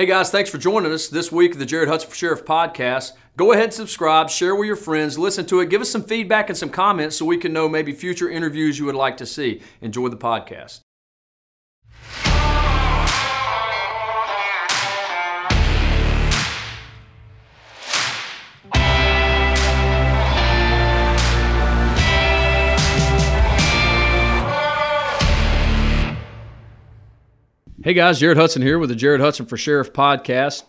Hey guys, thanks for joining us this week of the Jared Hudson for Sheriff podcast. Go ahead and subscribe, share with your friends, listen to it, give us some feedback and some comments so we can know maybe future interviews you would like to see. Enjoy the podcast. Hey guys, Jared Hudson here with the Jared Hudson for Sheriff podcast.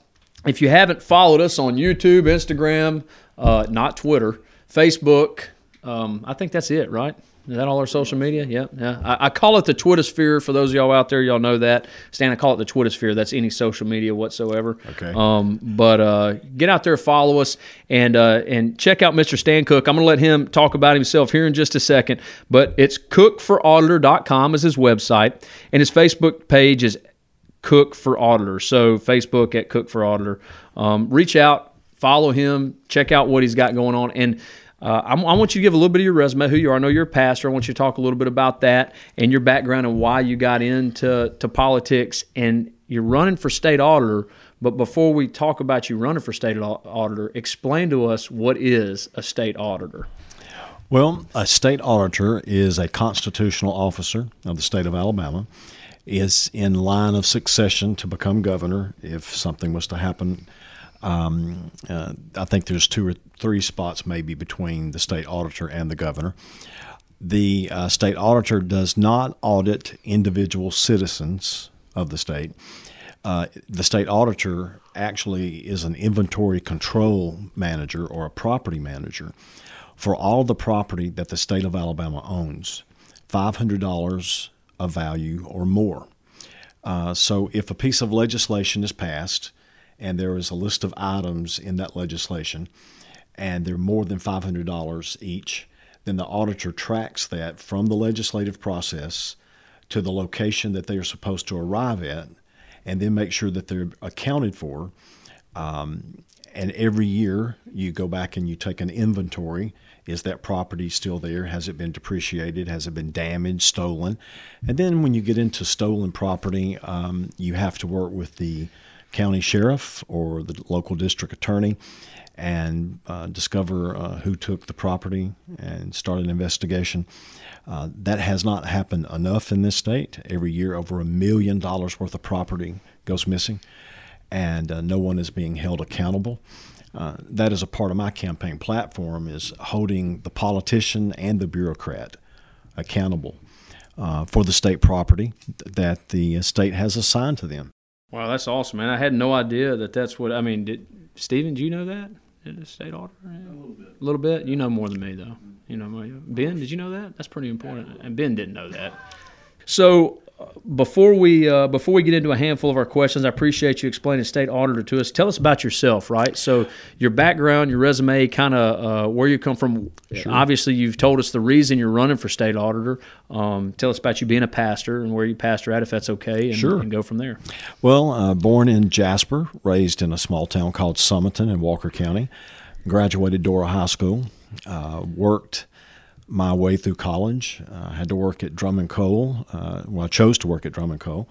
If you haven't followed us on YouTube, Instagram, uh, not Twitter, Facebook, um, I think that's it, right? Is that all our social media? Yeah, yeah. I, I, call it the Twittersphere. For those of y'all out there, y'all know that. Stan, I call it the Twittersphere. That's any social media whatsoever. Okay. Um, but uh, get out there, follow us, and uh, and check out Mr. Stan Cooke. I'm going to let him talk about himself here in just a second. But it's cookeforauditor.com is his website, and his Facebook page is Cooke for Auditor. So Facebook at Cooke for Auditor. Um, reach out, follow him, check out what he's got going on, and uh, I, I, want you to give a little bit of your resume, who you are. I know you're a pastor. I want you to talk a little bit about that and your background and why you got into to politics. And you're running for state auditor. But before we talk about you running for state auditor, explain to us what is a state auditor. Well, a state auditor is a constitutional officer of the state of Alabama. Is in line of succession to become governor if something was to happen um, uh, I think there's two or three spots maybe between the state auditor and the governor. The uh, state auditor does not audit individual citizens of the state. Uh, the state auditor actually is an inventory control manager or a property manager for all the property that the state of Alabama owns, $500 of value or more. Uh, so if a piece of legislation is passed, and there is a list of items in that legislation, and they're more than $500 each, then the auditor tracks that from the legislative process to the location that they are supposed to arrive at, and then make sure that they're accounted for. Um, and every year you go back and you take an inventory. Is that property still there? Has it been depreciated? Has it been damaged, stolen? And then when you get into stolen property, um, you have to work with the county sheriff or the local district attorney and uh, discover uh, who took the property and start an investigation. Uh, that has not happened enough in this state. Every year, over a million dollars worth of property goes missing, and uh, no one is being held accountable. Uh, that is a part of my campaign platform: is holding the politician and the bureaucrat accountable uh, for the state property that the state has assigned to them. Wow, that's awesome, man. I had no idea that that's what. I mean, did Stephen? Do you know that? Did the state auditor? Yeah. A little bit. A little bit. You know more than me, though. You know, Ben. Did you know that? That's pretty important. And Ben didn't know that. So before we uh, before we get into a handful of our questions, I appreciate you explaining state auditor to us. Tell us about yourself, right? So your background, your resume, kind of uh, where you come from. Sure. Obviously, you've told us the reason you're running for state auditor. Um, tell us about you being a pastor and where you pastor at, if that's okay, and, sure. and go from there. Well, uh, born in Jasper, raised in a small town called Sumiton in Walker County. Graduated Dora High School. Uh, worked my way through college. Uh, I had to work at Drummond Coal. Uh, well, I chose to work at Drummond Coal.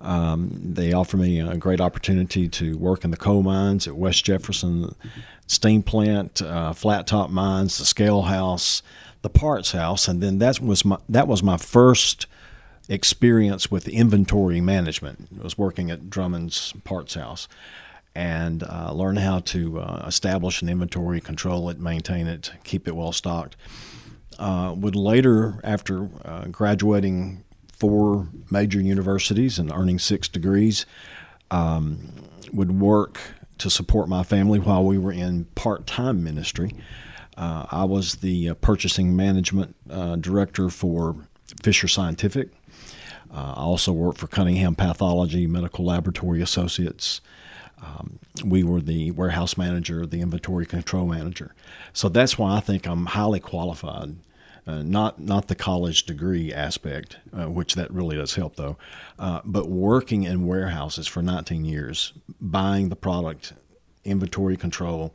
Um, they offered me a great opportunity to work in the coal mines at West Jefferson steam plant, uh, flat top mines, the scale house, the parts house, and then that was my that was my first experience with inventory management. I was working at Drummond's parts house and uh, learn how to uh, establish an inventory, control it, maintain it, keep it well stocked uh, would later, after uh, graduating four major universities and earning six degrees, um, would work to support my family while we were in part-time ministry. Uh, I was the uh, purchasing management uh, director for Fisher Scientific. Uh, I also worked for Cunningham Pathology Medical Laboratory Associates. Um, we were the warehouse manager, the inventory control manager. So that's why I think I'm highly qualified uh, not not the college degree aspect, uh, which that really does help though, uh, but working in warehouses for 19 years, buying the product, inventory control,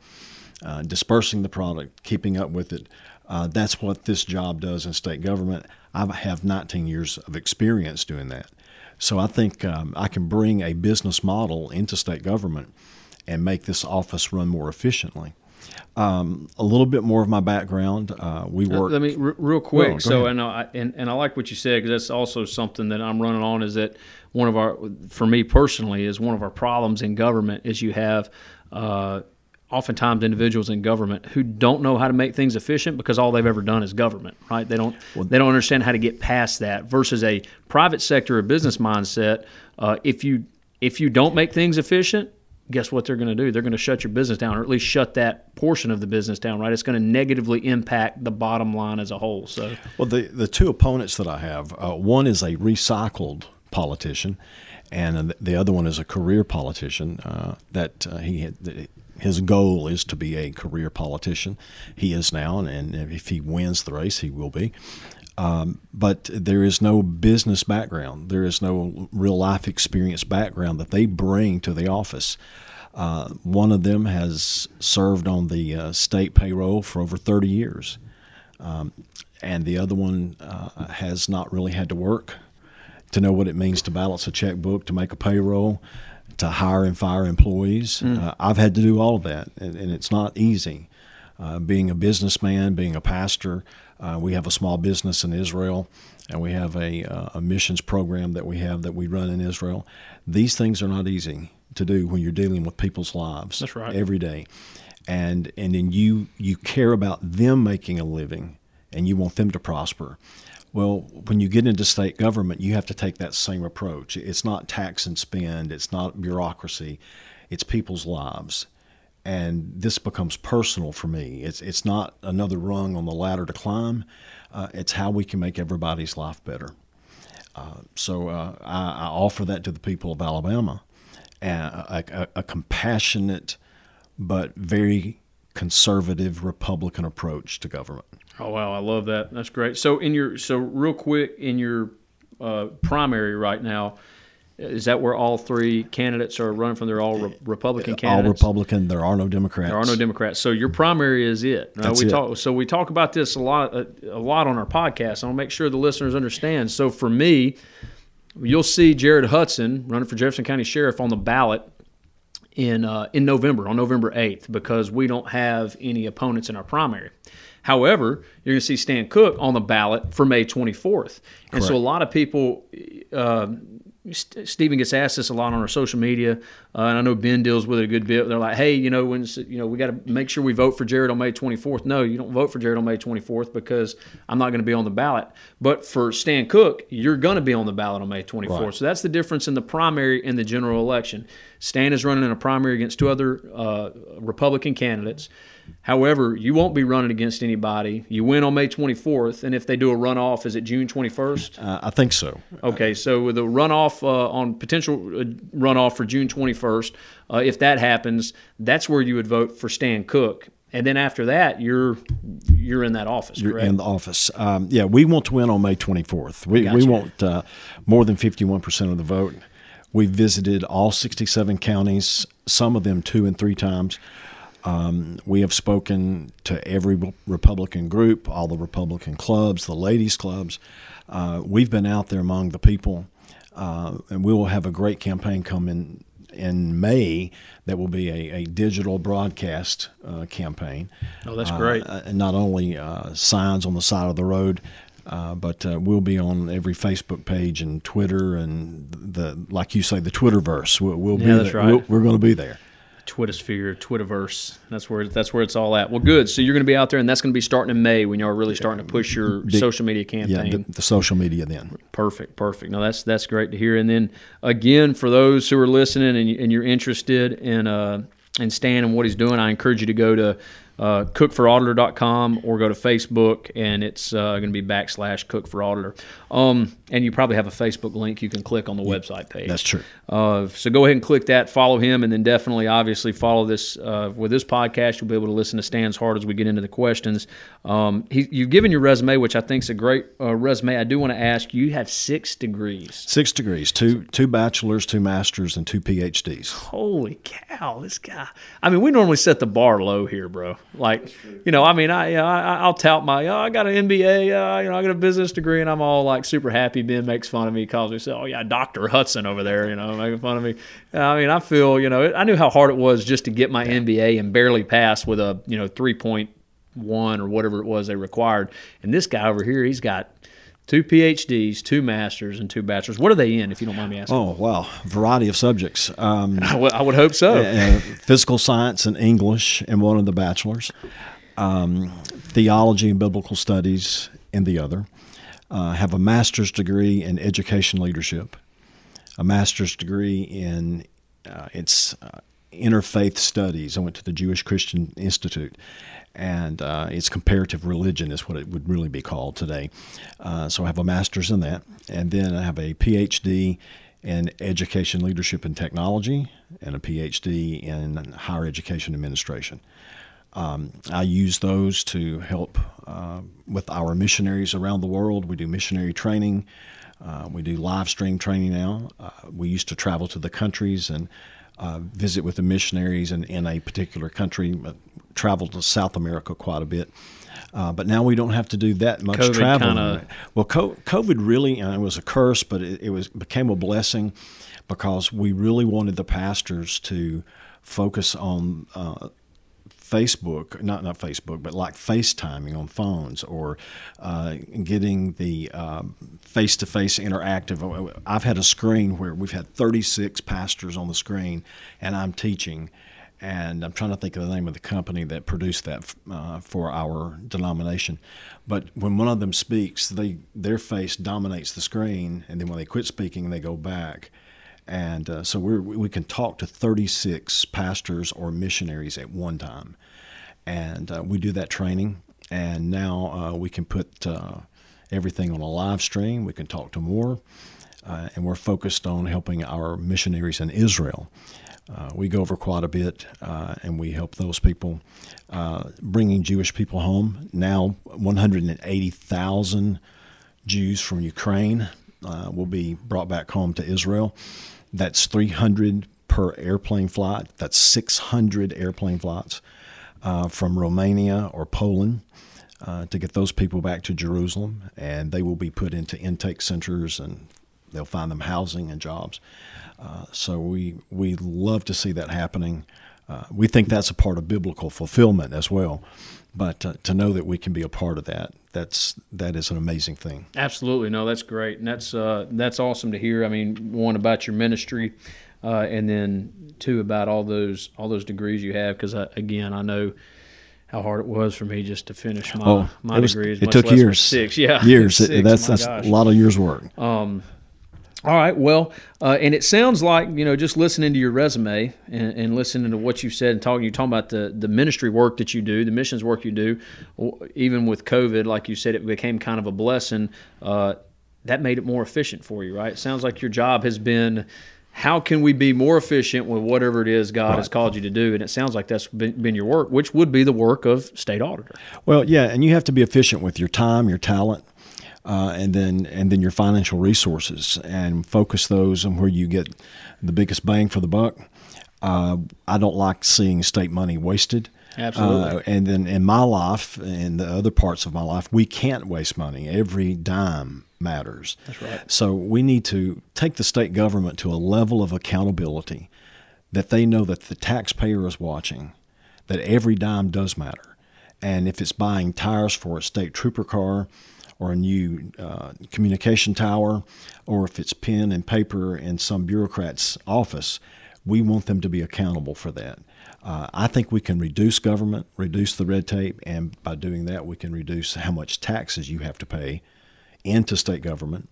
uh, dispersing the product, keeping up with it. Uh, that's what this job does in state government. I have 19 years of experience doing that. So I think um, I can bring a business model into state government and make this office run more efficiently. Um, a little bit more of my background. Uh, we work. Let me r- real quick. Well, so ahead. and I and, and I like what you said because that's also something that I'm running on. Is that one of our, for me personally, is one of our problems in government is you have. Uh, Oftentimes, individuals in government who don't know how to make things efficient because all they've ever done is government, right? They don't they don't understand how to get past that. Versus a private sector or business mindset, uh, if you if you don't make things efficient, guess what they're going to do? They're going to shut your business down, or at least shut that portion of the business down. Right? It's going to negatively impact the bottom line as a whole. So, Well, the, the two opponents that I have, uh, one is a recycled politician, and the other one is a career politician. Uh, that uh, he had, his goal is to be a career politician. He is now, and, and if he wins the race, he will be. Um, but there is no business background. There is no real life experience background that they bring to the office. Uh, one of them has served on the uh, state payroll for over 30 years, um, and the other one uh, has not really had to work to know what it means to balance a checkbook, to make a payroll, to hire and fire employees. Uh, I've had to do all of that, and, and it's not easy. Uh, being a businessman, being a pastor, uh, we have a small business in Israel, and we have a, uh, a missions program that we have that we run in Israel. These things are not easy to do when you're dealing with people's lives That's right. every day, and and then you you care about them making a living, and you want them to prosper. Well, when you get into state government, you have to take that same approach. It's not tax and spend, it's not bureaucracy, it's people's lives. And this becomes personal for me. It's, it's not another rung on the ladder to climb, uh, it's how we can make everybody's life better. Uh, so uh, I, I offer that to the people of Alabama a, a, a compassionate but very conservative Republican approach to government. oh wow, I love that. That's great. So, in your so real quick in your uh, primary right now, is that where all three candidates are running from? They're all re- Republican All. Republican, there are no Democrats. There are no Democrats. So your primary is it. Right? That's we it. talk. So we talk about this a lot, a, a lot on our podcast. I'll make sure the listeners understand. So for me, you'll see Jared Hudson running for Jefferson County Sheriff on the ballot in uh, in November, on November eighth, because we don't have any opponents in our primary. However, you're going to see Stan Cooke on the ballot for May 24th, and so a lot of people. Uh, St- Stephen gets asked this a lot on our social media, uh, and I know Ben deals with it a good bit. They're like, "Hey, you know, when you know, we got to make sure we vote for Jared on May 24th." No, you don't vote for Jared on May 24th because I'm not going to be on the ballot. But for Stan Cooke, you're going to be on the ballot on May 24th. Right. So that's the difference in the primary and the general election. Stan is running in a primary against two other uh, Republican candidates. However, you won't be running against anybody. You win on May 24th, and if they do a runoff, is it June 21st? Uh, I think so. Okay, so with a runoff uh, on potential uh, runoff for June 21st, uh, if that happens, that's where you would vote for Stan Cooke, and then after that, you're you're in that office, You're in the office. Um, yeah, we want to win on May 24th. We, we want uh, more than 51% of the vote. We visited all 67 counties, some of them two and three times. Um, we have spoken to every Republican group, all the Republican clubs, the ladies' clubs. Uh, we've been out there among the people, uh, and we will have a great campaign coming in in May that will be a, a digital broadcast uh, campaign. Oh, that's great. Uh, and not only uh, signs on the side of the road, uh, but uh, we'll be on every Facebook page and Twitter and the like you say the Twitterverse. We'll, we'll Yeah, be that's there. right. We'll, we're going to be there. Twittersphere, Twitterverse. That's where that's where it's all at. Well, good. So you're going to be out there, and that's going to be starting in May when you're really starting to push your Big- social media Yeah, campaign. the, the social media then. Perfect, perfect. No, that's that's great to hear. And then again, for those who are listening and, and you're interested in uh, in Stan and what he's doing, I encourage you to go to uh, cookeforauditor.com or go to Facebook, and it's uh, going to be backslash cooke for auditor. Um, and you probably have a Facebook link you can click on the website page. That's true. Uh, so go ahead and click that, follow him, and then definitely, obviously, follow this uh, with this podcast. You'll be able to listen to Stan's Heart as we get into the questions. Um, he, you've given your resume, which I think is a great uh, resume. I do want to ask you have six degrees. Six degrees, two two bachelors, two masters, and two PhDs. Holy cow, this guy! I mean, we normally set the bar low here, bro. Like, you know, I mean, I, I I'll tout my, oh, I got an MBA, uh, you know, I got a business degree, and I'm all like super happy Happy Ben makes fun of me, calls me, say, "Oh yeah, Doctor Hudson over there," you know, making fun of me. I mean, I feel, you know, I knew how hard it was just to get my MBA and barely pass with a, you know, three point one or whatever it was they required. And this guy over here, he's got two PhDs, two masters, and two bachelors. What are they in, if you don't mind me asking? Oh, wow. Variety of subjects. Um, I, w- I would hope so. uh, physical science and English in one of the bachelors, um, theology and biblical studies in the other. Uh, have a master's degree in education leadership, a master's degree in uh, its uh, interfaith studies. I went to the Jewish Christian Institute, and uh, it's comparative religion is what it would really be called today. Uh, so I have a master's in that, and then I have a PhD in education leadership and technology, and a PhD in higher education administration. Um, I use those to help uh, with our missionaries around the world. We do missionary training. Uh, we do live stream training now. Uh, we used to travel to the countries and uh, visit with the missionaries in, in a particular country, travel to South America quite a bit. Uh, but now we don't have to do that much COVID traveling. kinda- Well, co- COVID really uh, it was a curse, but it, it was became a blessing because we really wanted the pastors to focus on uh, Facebook, not not Facebook, but like FaceTiming on phones or uh, getting the face to face interactive. I've had a screen where we've had 36 pastors on the screen, and I'm teaching. And I'm trying to think of the name of the company that produced that uh, for our denomination. But when one of them speaks, they their face dominates the screen, and then when they quit speaking, they go back and uh, so we we can talk to 36 pastors or missionaries at one time, and uh, we do that training. And now uh, we can put uh, everything on a live stream. We can talk to more, uh, and we're focused on helping our missionaries in Israel. Uh, we go over quite a bit, and we help those people, bringing Jewish people home. Now, 180,000 Jews from Ukraine will be brought back home to Israel. That's 300 per airplane flight. That's 600 airplane flights uh, from Romania or Poland uh, to get those people back to Jerusalem, and they will be put into intake centers and they'll find them housing and jobs. Uh, so we we love to see that happening. Uh, we think that's a part of biblical fulfillment as well. But uh, to know that we can be a part of that, that's that is an amazing thing. Absolutely, no, that's great, and that's uh, that's awesome to hear. I mean, one about your ministry, uh, and then two about all those all those degrees you have. Because again, I know how hard it was for me just to finish my Oh, my it was- degrees. it took years. six, yeah, Years. six, that's that's gosh. a lot of years' work. All right. Well, uh, and it sounds like you know just listening to your resume and, and listening to what you said and talking. You're talking about the the ministry work that you do, the missions work you do. Even with COVID, like you said, it became kind of a blessing. Uh, that made it more efficient for you, right? It sounds like your job has been. How can we be more efficient with whatever it is God has called you to do? And it sounds like that's been, been your work, which would be the work of state auditor. Well, yeah, and you have to be efficient with your time, your talent, uh, and then and then your financial resources, and focus those on where you get the biggest bang for the buck. Uh, I don't like seeing state money wasted. Absolutely. Uh, and then in my life and the other parts of my life, we can't waste money. Every dime matters. That's right. So we need to take the state government to a level of accountability that they know that the taxpayer is watching, that every dime does matter. And if it's buying tires for a state trooper car or a new uh, communication tower, or if it's pen and paper in some bureaucrat's office, we want them to be accountable for that. Uh, I think we can reduce government, reduce the red tape, and by doing that, we can reduce how much taxes you have to pay into state government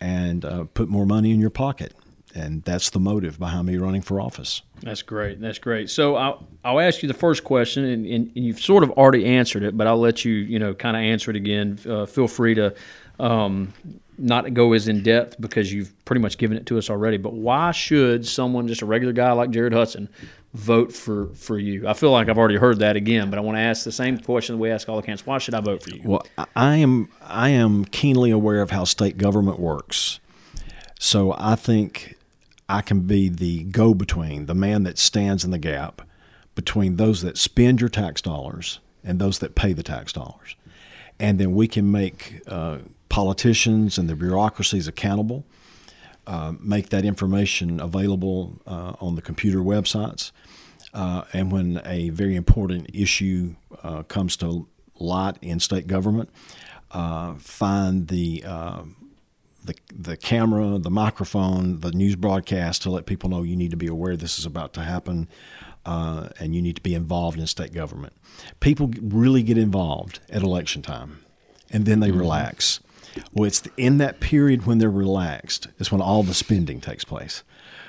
and uh, put more money in your pocket. And that's the motive behind me running for office. That's great. That's great. So I'll, I'll ask you the first question, and, and, and you've sort of already answered it, but I'll let you, you know, kind of answer it again. Uh, feel free to um, not go as in depth because you've pretty much given it to us already. But why should someone, just a regular guy like Jared Hudson, vote for for you? I feel like I've already heard that again, but I want to ask the same question we ask all the candidates. Why should I vote for you? Well, I- I am I am keenly aware of how state government works, so I think I can be the go-between, the man that stands in the gap between those that spend your tax dollars and those that pay the tax dollars, and then we can make uh, politicians and the bureaucracies accountable, uh, make that information available uh, on the computer websites. Uh, and when a very important issue uh, comes to light in state government, uh, find the the, the camera, the microphone, the news broadcast to let people know you need to be aware this is about to happen uh, and you need to be involved in state government. People really get involved at election time and then they mm-hmm. relax. Well, it's in that period when they're relaxed is when all the spending takes place.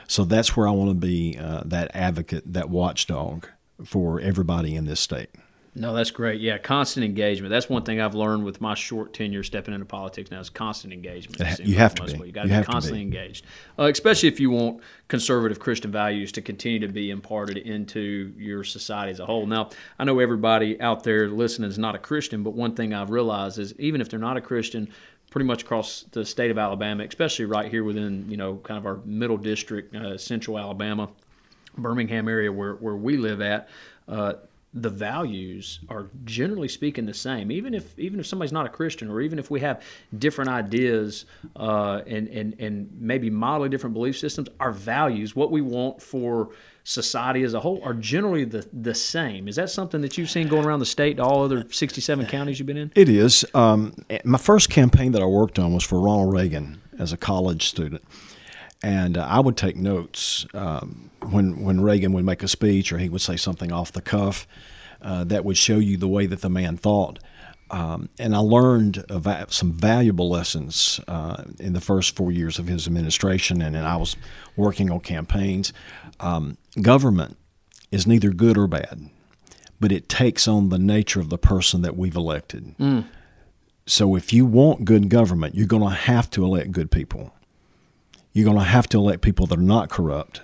So that's where I want to be uh, that advocate, that watchdog for everybody in this state. No, that's great. Yeah, constant engagement. That's one thing I've learned with my short tenure stepping into politics now is constant engagement. You have to be. You got to be constantly engaged, uh, especially if you want conservative Christian values to continue to be imparted into your society as a whole. Now, I know everybody out there listening is not a Christian, but one thing I've realized is even if they're not a Christian, pretty much across the state of Alabama, especially right here within you know kind of our middle district, uh, central Alabama, Birmingham area where where we live at. Uh, the values are generally speaking the same. Even if even if somebody's not a christian or even if we have different ideas uh, and, and and maybe mildly different belief systems our values what we want for society as a whole are generally the the same. Is that something that you've seen going around the state to all other 67 counties you've been in? It is. Um, my first campaign that i worked on was for ronald reagan as a college student and uh, I would take notes um, when when Reagan would make a speech or he would say something off the cuff uh, that would show you the way that the man thought. Um, and I learned some valuable lessons uh, in the first four years of his administration, and, and I was working on campaigns. Um, government is neither good or bad, but it takes on the nature of the person that we've elected. Mm. So if you want good government, you're going to have to elect good people you're going to have to elect people that are not corrupt,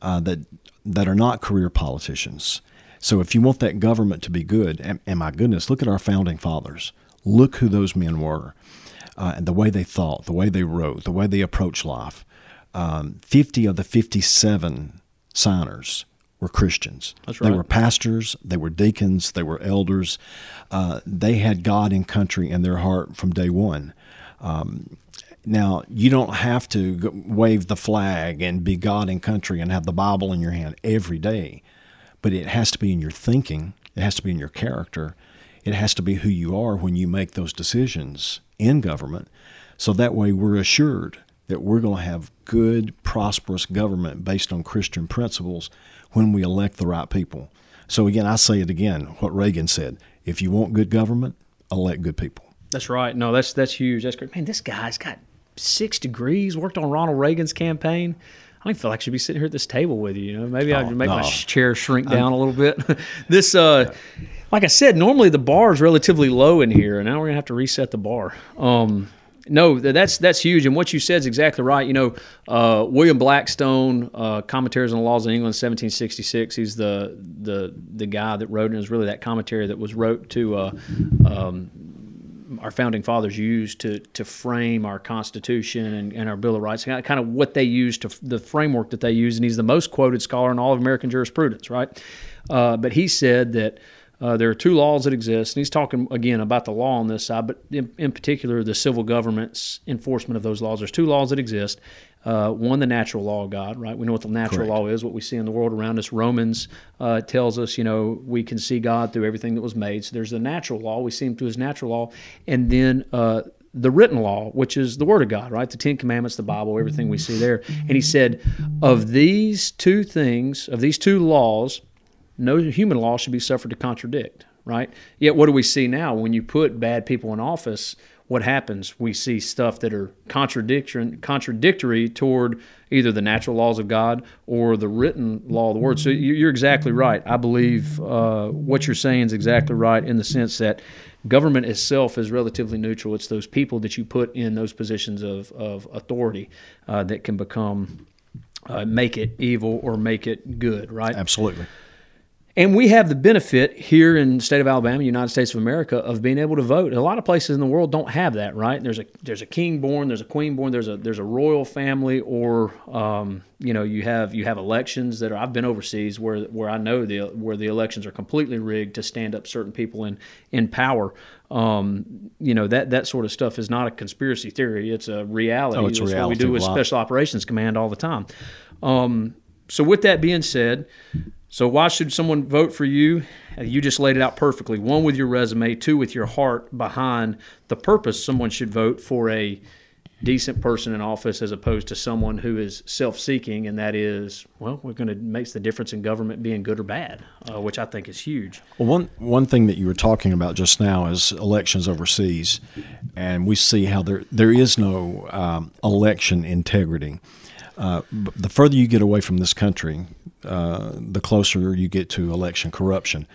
uh, that that are not career politicians. So if you want that government to be good, and, and my goodness, look at our founding fathers. Look who those men were, uh, and the way they thought, the way they wrote, the way they approached life. Um, Fifty of the fifty-seven signers were Christians. That's right. They were pastors, they were deacons, they were elders. Uh, they had God and country in their heart from day one. Um, now, you don't have to wave the flag and be God and country and have the Bible in your hand every day, but it has to be in your thinking, it has to be in your character, it has to be who you are when you make those decisions in government. So that way we're assured that we're going to have good, prosperous government based on Christian principles when we elect the right people. So, again, I say it again what Reagan said if you want good government, elect good people. That's right. No, that's that's huge. That's great. Man, this guy's got six degrees, worked on Ronald Reagan's campaign. I don't feel like I should be sitting here at this table with you. You know, maybe oh, I should make no. my chair shrink down I'm, a little bit. this, uh, like I said, normally the bar is relatively low in here, and now we're gonna have to reset the bar. Um, no, that's that's huge, and what you said is exactly right. You know, uh, William Blackstone, uh, commentaries on the laws of England, 1766. He's the the the guy that wrote, and it was really that commentary that was wrote to uh, um, our founding fathers used to to frame our Constitution and, and our Bill of Rights, kind of what they used to the framework that they use. And he's the most quoted scholar in all of American jurisprudence, right? Uh, but he said that. Uh, there are two laws that exist, and he's talking again about the law on this side, but in, in particular the civil government's enforcement of those laws. There's two laws that exist, uh, one, the natural law of God, right? We know what the natural Correct. law is, what we see in the world around us. Romans uh, tells us, you know, we can see God through everything that was made. So there's the natural law. We see Him through His natural law. And then uh, the written law, which is the Word of God, right? The Ten Commandments, the Bible, everything we see there. And He said, of these two things, of these two laws, no human law should be suffered to contradict, right? Yet what do we see now? When you put bad people in office, what happens? We see stuff that are contradictory, contradictory toward either the natural laws of God or the written law of the Word. So you're exactly right. I believe uh, what you're saying is exactly right in the sense that government itself is relatively neutral. It's those people that you put in those positions of, of authority uh, that can become uh, make it evil or make it good, right? Absolutely. And we have the benefit here in the state of Alabama, United States of America, of being able to vote. A lot of places in the world don't have that, right? There's a there's a king born, there's a queen born, there's a there's a royal family, or um, you know you have you have elections that are. I've been overseas where where I know the where the elections are completely rigged to stand up certain people in in power. Um, you know that that sort of stuff is not a conspiracy theory; it's a reality. Oh, it's That's reality what we do with. Special Operations Command all the time. Um, so with that being said, so why should someone vote for you? Uh, You just laid it out perfectly. One with your resume, two with your heart behind the purpose someone should vote for a decent person in office as opposed to someone who is self-seeking and that is well we're going to makes the difference in government being good or bad uh, which i think is huge Well, one one thing that you were talking about just now is elections overseas, and we see how there there is no um, election integrity. Uh, the further you get away from this country, uh, the closer you get to election corruption.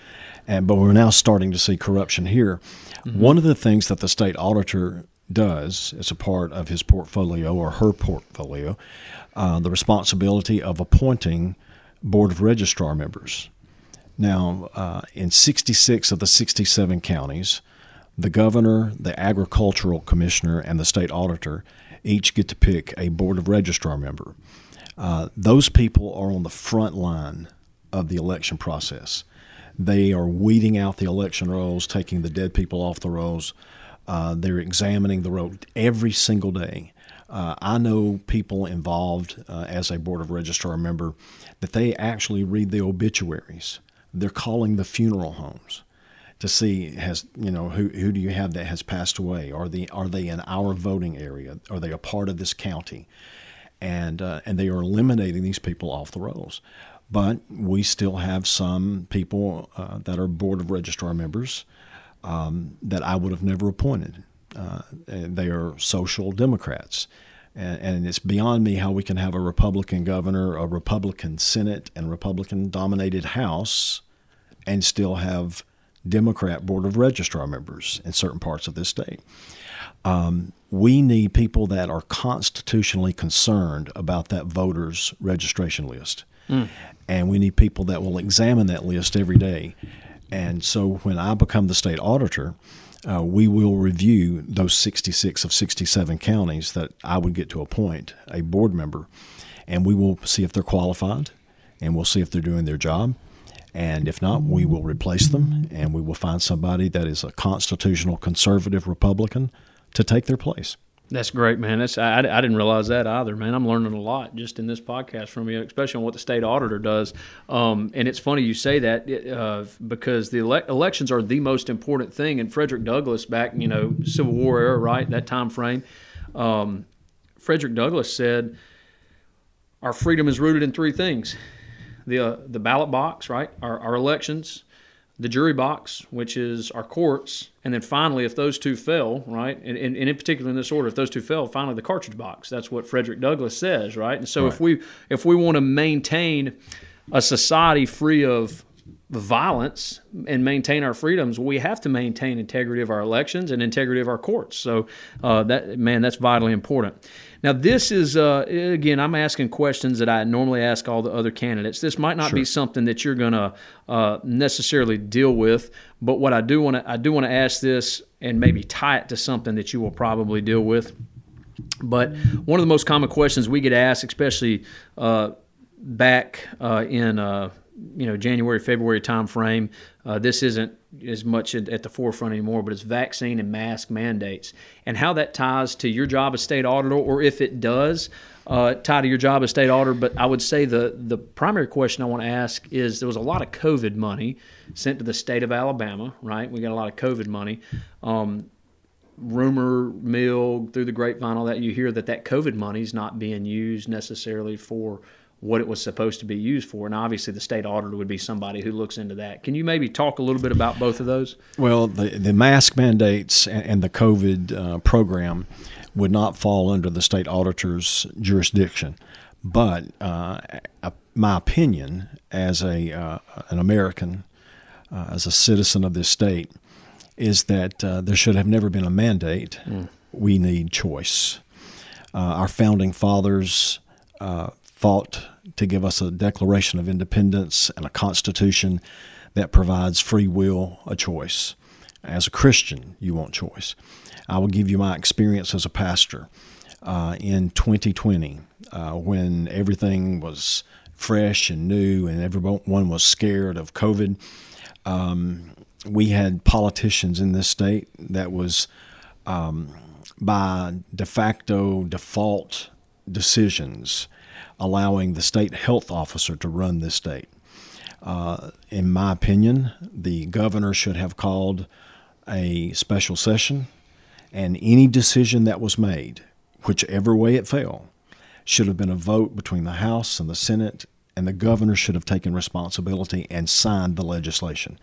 And but we're now starting to see corruption here. One of the things that the state auditor does as a part of his portfolio or her portfolio, uh, the responsibility of appointing board of registrar members. Now, uh, in 66 of the 67 counties, the governor, the agricultural commissioner, and the state auditor each get to pick a board of registrar member. Uh, those people are on the front line of the election process. They are weeding out the election rolls, taking the dead people off the rolls. Uh, they're examining the roll every single day. Uh, I know people involved uh, as a board of registrar member that they actually read the obituaries. They're calling the funeral homes to see has you know who who do you have that has passed away? Are they are they in our voting area? Are they a part of this county? And uh, and they are eliminating these people off the rolls. But we still have some people uh, that are board of registrar members um, that I would have never appointed. Uh, they are social democrats. And, and it's beyond me how we can have a Republican governor, a Republican Senate, and Republican dominated House and still have Democrat Board of Registrar members in certain parts of this state. Um, we need people that are constitutionally concerned about that voters registration list. And we need people that will examine that list every day. And so when I become the state auditor, uh, we will review those 66 of 67 counties that I would get to appoint a board member, and we will see if they're qualified, and we'll see if they're doing their job. And if not, we will replace them, and we will find somebody that is a constitutional conservative Republican to take their place. That's great, man. That's I, I didn't realize that either, man. I'm learning a lot just in this podcast from you, especially on what the state auditor does. Um, and it's funny you say that uh, because the ele- elections are the most important thing. And Frederick Douglass, back you know Civil War era, right that time frame, um, Frederick Douglass said, "Our freedom is rooted in three things: the uh, the ballot box, right? Our, our elections." The jury box, which is our courts, and then finally, if those two fail, right, and, and, and in particular in this order, if those two fail, finally the cartridge box. That's what Frederick Douglass says, right? And so if we if we want to maintain a society free of violence and maintain our freedoms, we have to maintain integrity of our elections and integrity of our courts. So uh, that man, that's vitally important. Now, this is uh, again, I'm asking questions that I normally ask all the other candidates. This might not be something that you're going to uh, necessarily deal with, but what I do want to I do want to ask this and maybe tie it to something that you will probably deal with. But one of the most common questions we get asked, especially uh, back uh, in uh, you know January February time frame, uh, this isn't as much at, the forefront anymore, but it's vaccine and mask mandates and how that ties to your job as state auditor, or if it does uh, tie to your job as state auditor. But I would say the the primary question I want to ask is there was a lot of COVID money sent to the state of Alabama, right? We got a lot of COVID money. Um, rumor mill through the grapevine, all that you hear that that COVID money is not being used necessarily for what it was supposed to be used for. And obviously, the state auditor would be somebody who looks into that. Can you maybe talk a little bit about both of those? Well, the, the mask mandates and, and the COVID uh, program would not fall under the state auditor's jurisdiction. But uh, my opinion as a uh, an American, uh, as a citizen of this state, is that uh, there should have never been a mandate. We need choice. Uh, our founding fathers uh, fought to give us a Declaration of Independence and a Constitution that provides free will, a choice. As a Christian, you want choice. I will give you my experience as a pastor uh, in 2020 uh, when everything was fresh and new and everyone was scared of COVID. Um, we had politicians in this state that was um, by de facto default decisions allowing the state health officer to run this state. Uh, in my opinion, the governor should have called a special session, and any decision that was made, whichever way it fell, should have been a vote between the House and the Senate, and the governor should have taken responsibility and signed the legislation.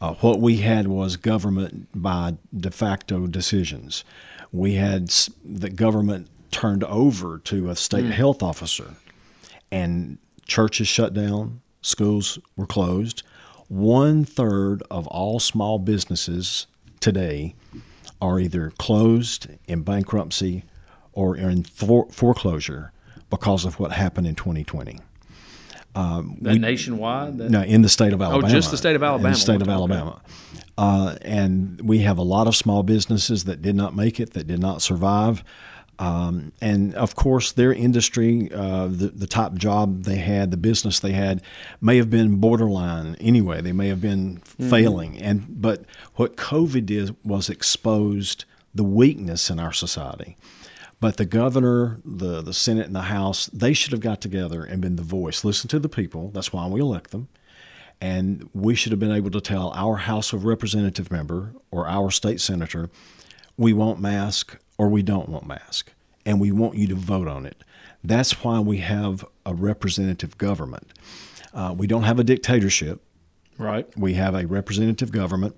Uh, what we had was government by de facto decisions. We had the government turned over to a state mm. health officer, and churches shut down, schools were closed. One third of all small businesses today are either closed in bankruptcy or in foreclosure because of what happened in 2020. Um, we, nationwide? That, no, in the state of Alabama. Oh, just the state of Alabama. In the state of Alabama. Uh, and we have a lot of small businesses that did not make it, that did not survive. Um, and of course, their industry, uh, the, the top job they had, the business they had, may have been borderline anyway. They may have been mm-hmm. failing. And but what COVID did was exposed the weakness in our society. But the governor, the, the Senate, and the House, they should have got together and been the voice. Listen to the people. That's why we elect them. And we should have been able to tell our House of Representative member or our state senator, we want mask or we don't want mask. And we want you to vote on it. That's why we have a representative government. Uh, we don't have a dictatorship. Right. We have a representative government,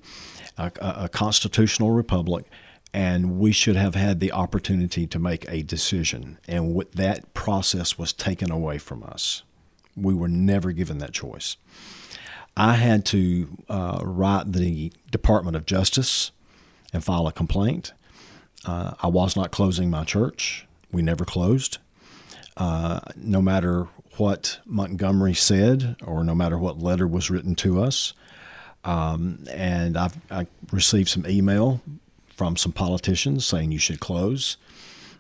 a, a constitutional republic and we should have had the opportunity to make a decision. And that process was taken away from us. We were never given that choice. I had to uh, write the Department of Justice and file a complaint. Uh, I was not closing my church. We never closed. Uh, no matter what Montgomery said, or no matter what letter was written to us, um, and I've, I received some email from some politicians saying you should close.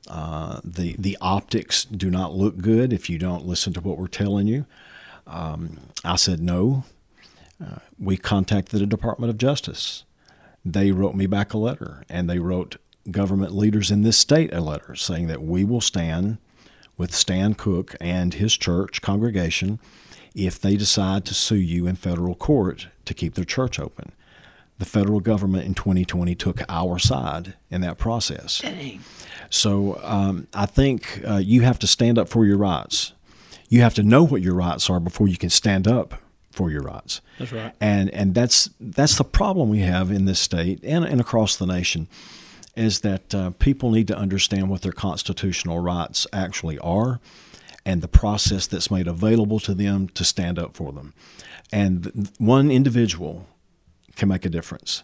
Uh, the the optics do not look good if you don't listen to what we're telling you. Um, I said no. Uh, we contacted the Department of Justice. They wrote me back a letter, and they wrote government leaders in this state a letter saying that we will stand with Stan Cooke and his church congregation if they decide to sue you in federal court to keep their church open the federal government in 2020 took our side in that process. Dang. So um, I think uh, you have to stand up for your rights. You have to know what your rights are before you can stand up for your rights. That's right. And and that's that's the problem we have in this state and, and across the nation is that uh, people need to understand what their constitutional rights actually are and the process that's made available to them to stand up for them. And one individual can make a difference.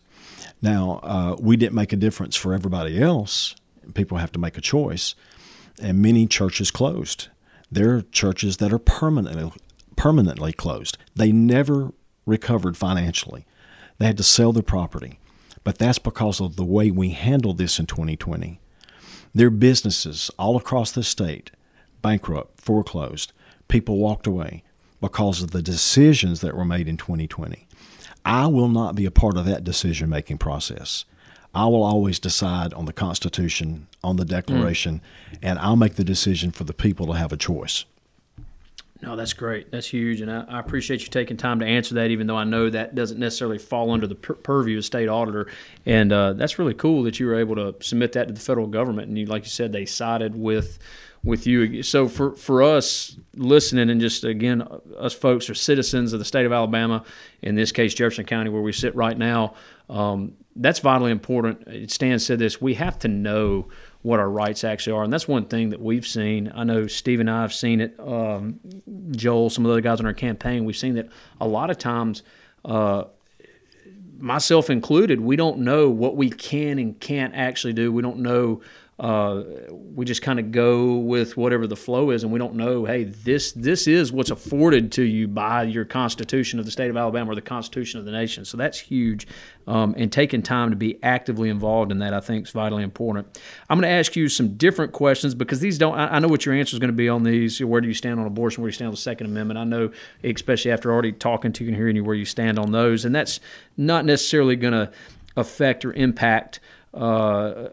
Now, uh, we didn't make a difference for everybody else. People have to make a choice. And many churches closed. There are churches that are permanently, permanently closed. They never recovered financially. They had to sell their property. But that's because of the way we handled this in 2020. There are businesses all across the state bankrupt, foreclosed. People walked away because of the decisions that were made in 2020. I will not be a part of that decision making process. I will always decide on the Constitution, on the Declaration, mm. and I'll make the decision for the people to have a choice. No, that's great. That's huge, and I, I, appreciate you taking time to answer that. Even though I know that doesn't necessarily fall under the pur- purview of state auditor, and uh, that's really cool that you were able to submit that to the federal government. And you, like you said, they sided with with you. So for for us listening, and just again, us folks are citizens of the state of Alabama, in this case Jefferson County, where we sit right now. Um, that's vitally important. Stan said this: we have to know what our rights actually are, and that's one thing that we've seen. I know Steve and I have seen it. Um, Joel, some of the other guys on our campaign, we've seen that a lot of times. Uh, myself included, we don't know what we can and can't actually do. We don't know uh, we just kind of go with whatever the flow is, and we don't know. Hey, this this is what's afforded to you by your Constitution of the state of Alabama or the Constitution of the nation. So that's huge, um, and taking time to be actively involved in that, I think, is vitally important. I'm going to ask you some different questions because these don't. I, I know what your answer is going to be on these. Where do you stand on abortion? Where do you stand on the Second Amendment? I know, especially after already talking to you and hearing you, where you stand on those, and that's not necessarily going to affect or impact. Uh,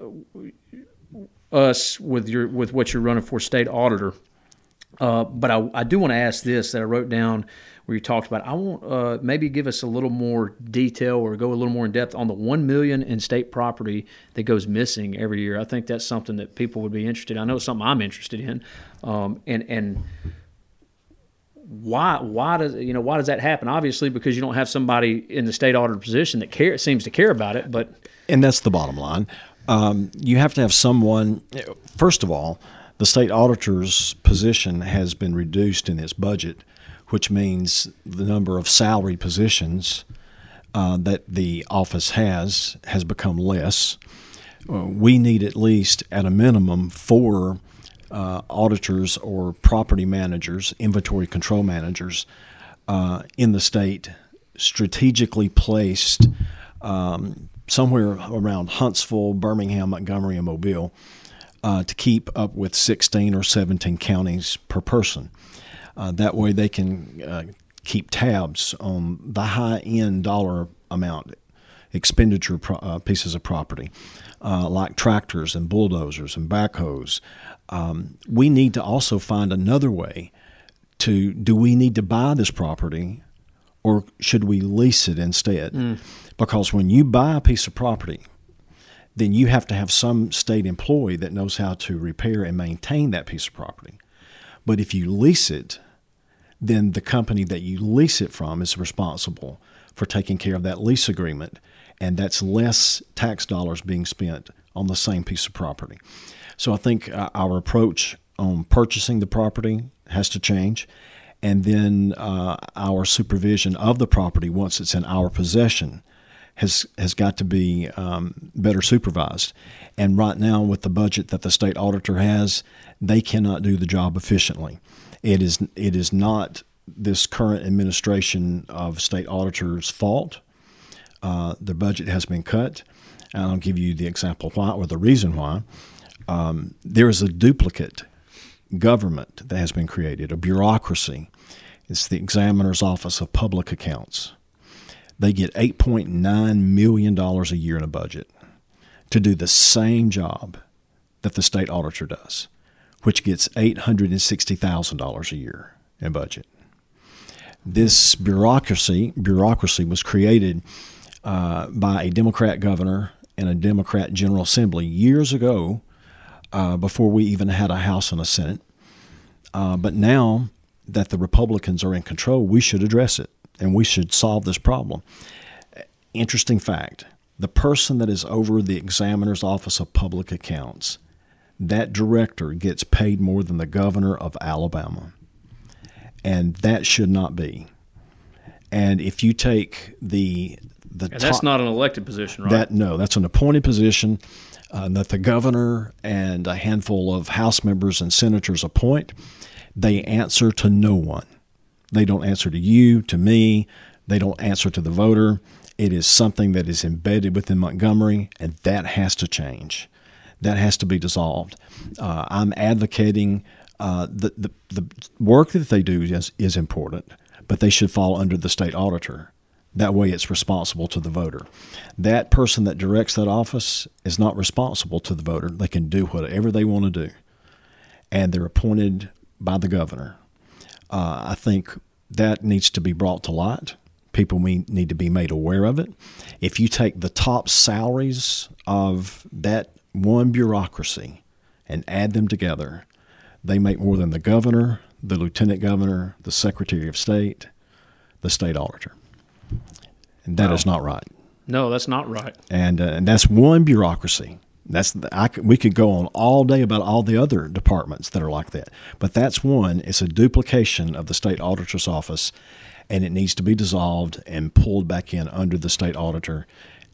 us with your with what you're running for state auditor. Uh, but I, I do want to ask this that I wrote down where you talked about. I want uh, maybe give us a little more detail or go a little more in depth on the one million in state property that goes missing every year. I think that's something that people would be interested. in. I know it's something I'm interested in, um, and and why why does you know why does that happen? Obviously, because you don't have somebody in the state auditor position that care seems to care about it. But and that's the bottom line. Um, you have to have someone. First of all, the state auditor's position has been reduced in its budget, which means the number of salary positions uh, that the office has has become less. Uh, we need at least, at a minimum, four uh, auditors or property managers, inventory control managers uh, in the state, strategically placed um, somewhere around Huntsville, Birmingham, Montgomery, and Mobile uh, to keep up with 16 or 17 counties per person. Uh, that way they can uh, keep tabs on the high end dollar amount expenditure pro- uh, pieces of property, uh, like tractors and bulldozers and backhoes. Um, we need to also find another way to do we need to buy this property or should we lease it instead? Mm. Because when you buy a piece of property, then you have to have some state employee that knows how to repair and maintain that piece of property. But if you lease it, then the company that you lease it from is responsible for taking care of that lease agreement, and that's less tax dollars being spent on the same piece of property. So I think uh, our approach on purchasing the property has to change, and then uh, our supervision of the property once it's in our possession has has got to be um, better supervised. And right now, with the budget that the state auditor has, they cannot do the job efficiently. It is it is not this current administration of state auditors' fault. Uh, the budget has been cut, and I'll give you the example why or the reason why. Um, there is a duplicate government that has been created, a bureaucracy. It's the Examiner's Office of Public Accounts. They get $8.9 million a year in a budget to do the same job that the state auditor does, which gets $860,000 a year in budget. This bureaucracy bureaucracy was created uh, by a Democrat governor and a Democrat General Assembly years ago, uh, before we even had a House and a Senate. Uh, but now that the Republicans are in control, we should address it and we should solve this problem. Interesting fact the person that is over the examiner's office of public accounts, that director gets paid more than the governor of Alabama. And that should not be. And if you take the the and that's not an elected position, right? That no, that's an appointed position uh, that the governor and a handful of House members and senators appoint. They answer to no one. They don't answer to you, to me. They don't answer to the voter. It is something that is embedded within Montgomery, and that has to change. That has to be dissolved. Uh, I'm advocating uh, the, the, the work that they do is, is important, but they should fall under the state auditor. That way, it's responsible to the voter. That person that directs that office is not responsible to the voter. They can do whatever they want to do, and they're appointed by the governor. Uh, I think that needs to be brought to light. People need to be made aware of it. If you take the top salaries of that one bureaucracy and add them together, they make more than the governor, the lieutenant governor, the secretary of state, the state auditor. And that is not right. No, that's not right. And, uh, and that's one bureaucracy. That's the, I, we could go on all day about all the other departments that are like that, but that's one. It's a duplication of the state auditor's office, and it needs to be dissolved and pulled back in under the state auditor.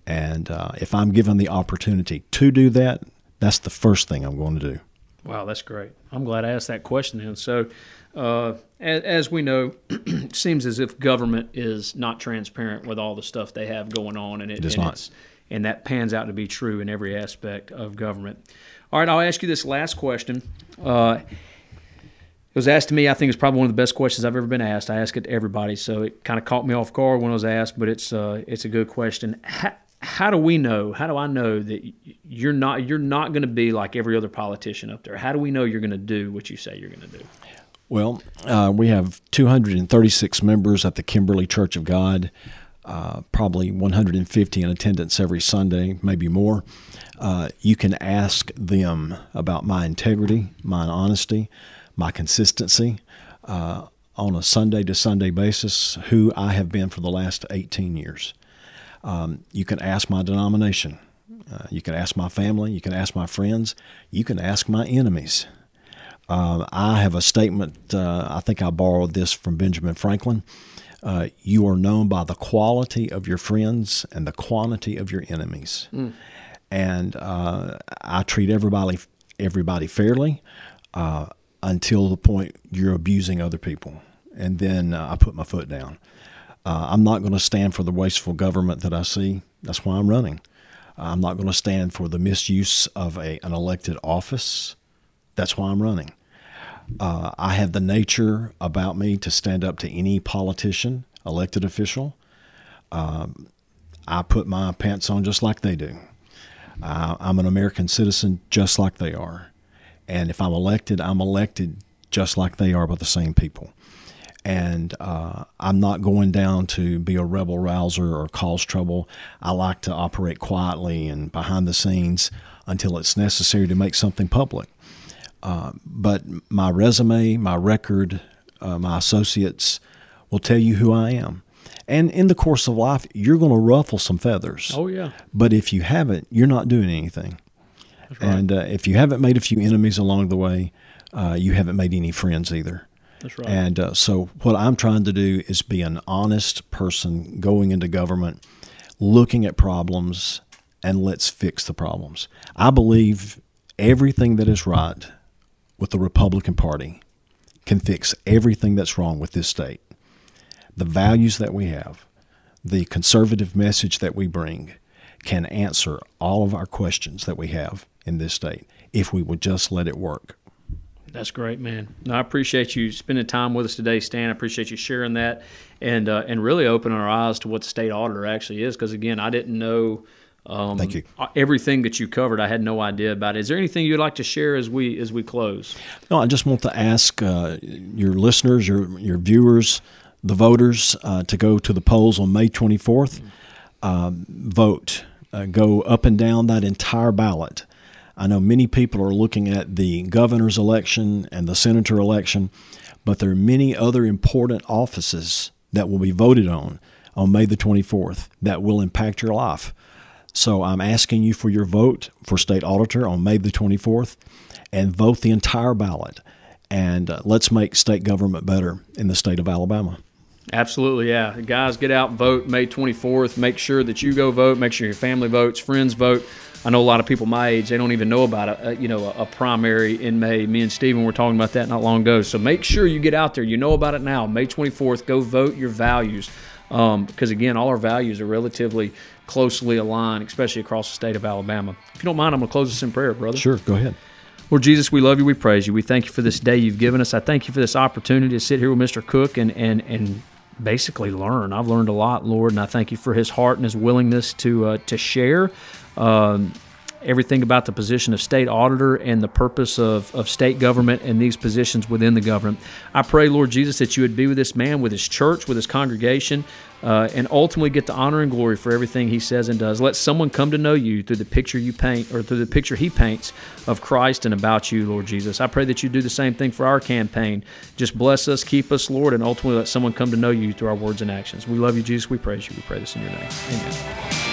And uh, if I'm given the opportunity to do that, That's the first thing I'm going to do. Wow, that's great. I'm glad I asked that question then. So, uh, as, as, we know, it seems as if government is not transparent with all the stuff they have going on, and it, it is and not. And that pans out to be true in every aspect of government. All right, I'll ask you this last question. Uh, it was asked to me. I think it's probably one of the best questions I've ever been asked. I ask it to everybody, so it kind of caught me off guard when it was asked, but it's uh, it's a good question. How, how do we know? How do I know that you're not you're not going to be like every other politician up there? How do we know you're going to do what you say you're going to do? Well, uh, we have 236 members at the Kimberly Church of God. Uh, probably 150 in attendance every Sunday, maybe more. Uh, you can ask them about my integrity, my honesty, my consistency uh, on a Sunday to Sunday basis, who I have been for the last 18 years. Um, you can ask my denomination. Uh, you can ask my family. You can ask my friends. You can ask my enemies. Uh, I have a statement. Uh, I think I borrowed this from Benjamin Franklin. Uh, you are known by the quality of your friends and the quantity of your enemies. Mm. And uh, I treat everybody everybody fairly uh, until the point you're abusing other people, and then I put my foot down. Uh, I'm not going to stand for the wasteful government that I see. That's why I'm running. I'm not going to stand for the misuse of a, an elected office. That's why I'm running. Uh, I have the nature about me to stand up to any politician, elected official. Um, I put my pants on just like they do. Uh, I'm an American citizen just like they are. And if I'm elected, I'm elected just like they are by the same people and uh, I'm not going down to be a rebel rouser or cause trouble. I like to operate quietly and behind the scenes until it's necessary to make something public. Uh, but my resume, my record, uh, my associates will tell you who I am. And in the course of life, you're going to ruffle some feathers. Oh, yeah. But if you haven't, you're not doing anything. Right. And uh, if you haven't made a few enemies along the way, uh, you haven't made any friends either. That's right. And uh, so, what I'm trying to do is be an honest person going into government, looking at problems, and let's fix the problems. I believe everything that is right with the Republican Party can fix everything that's wrong with this state. The values that we have, the conservative message that we bring, can answer all of our questions that we have in this state if we would just let it work. That's great, man. No, I appreciate you spending time with us today, Stan. I appreciate you sharing that and uh, and really opening our eyes to what the state auditor actually is. Because again, I didn't know. Um, Thank you. Everything that you covered, I had no idea about. Is there anything you'd like to share as we as we close? No, I just want to ask uh, your listeners, your your viewers, the voters, uh, to go to the polls on May 24th. Um, vote. Uh, go up and down that entire ballot. I know many people are looking at the governor's election and the senator election, but there are many other important offices that will be voted on on May the 24th that will impact your life. So I'm asking you for your vote for state auditor on May the 24th and vote the entire ballot. And uh, let's make state government better in the state of Alabama. Absolutely, yeah. Guys, get out, vote May 24th. Make sure that you go vote. Make sure your family votes, friends vote. I know a lot of people my age they don't even know about a, a you know a, primary in May. Me and Stephen were talking about that not long ago. So make sure you get out there. You know about it now. May 24th. Go vote your values um, because again, all our values are relatively closely aligned, especially across the state of Alabama. If you don't mind, I'm going to close this in prayer, brother. Sure, go ahead. Lord Jesus, we love you. We praise you. We thank you for this day you've given us. I thank you for this opportunity to sit here with Mr. Cooke and and and basically learn. I've learned a lot, Lord, and I thank you for his heart and his willingness to uh, to share. Um, everything about the position of state auditor and the purpose of, of state government and these positions within the government. I pray, Lord Jesus, that you would be with this man, with his church, with his congregation, uh, and ultimately get the honor and glory for everything he says and does. Let someone come to know you through the picture you paint or through the picture he paints of Christ and about you, Lord Jesus. I pray that you do the same thing for our campaign. Just bless us, keep us, Lord, and ultimately let someone come to know you through our words and actions. We love you, Jesus. We praise you. We pray this in your name. Amen.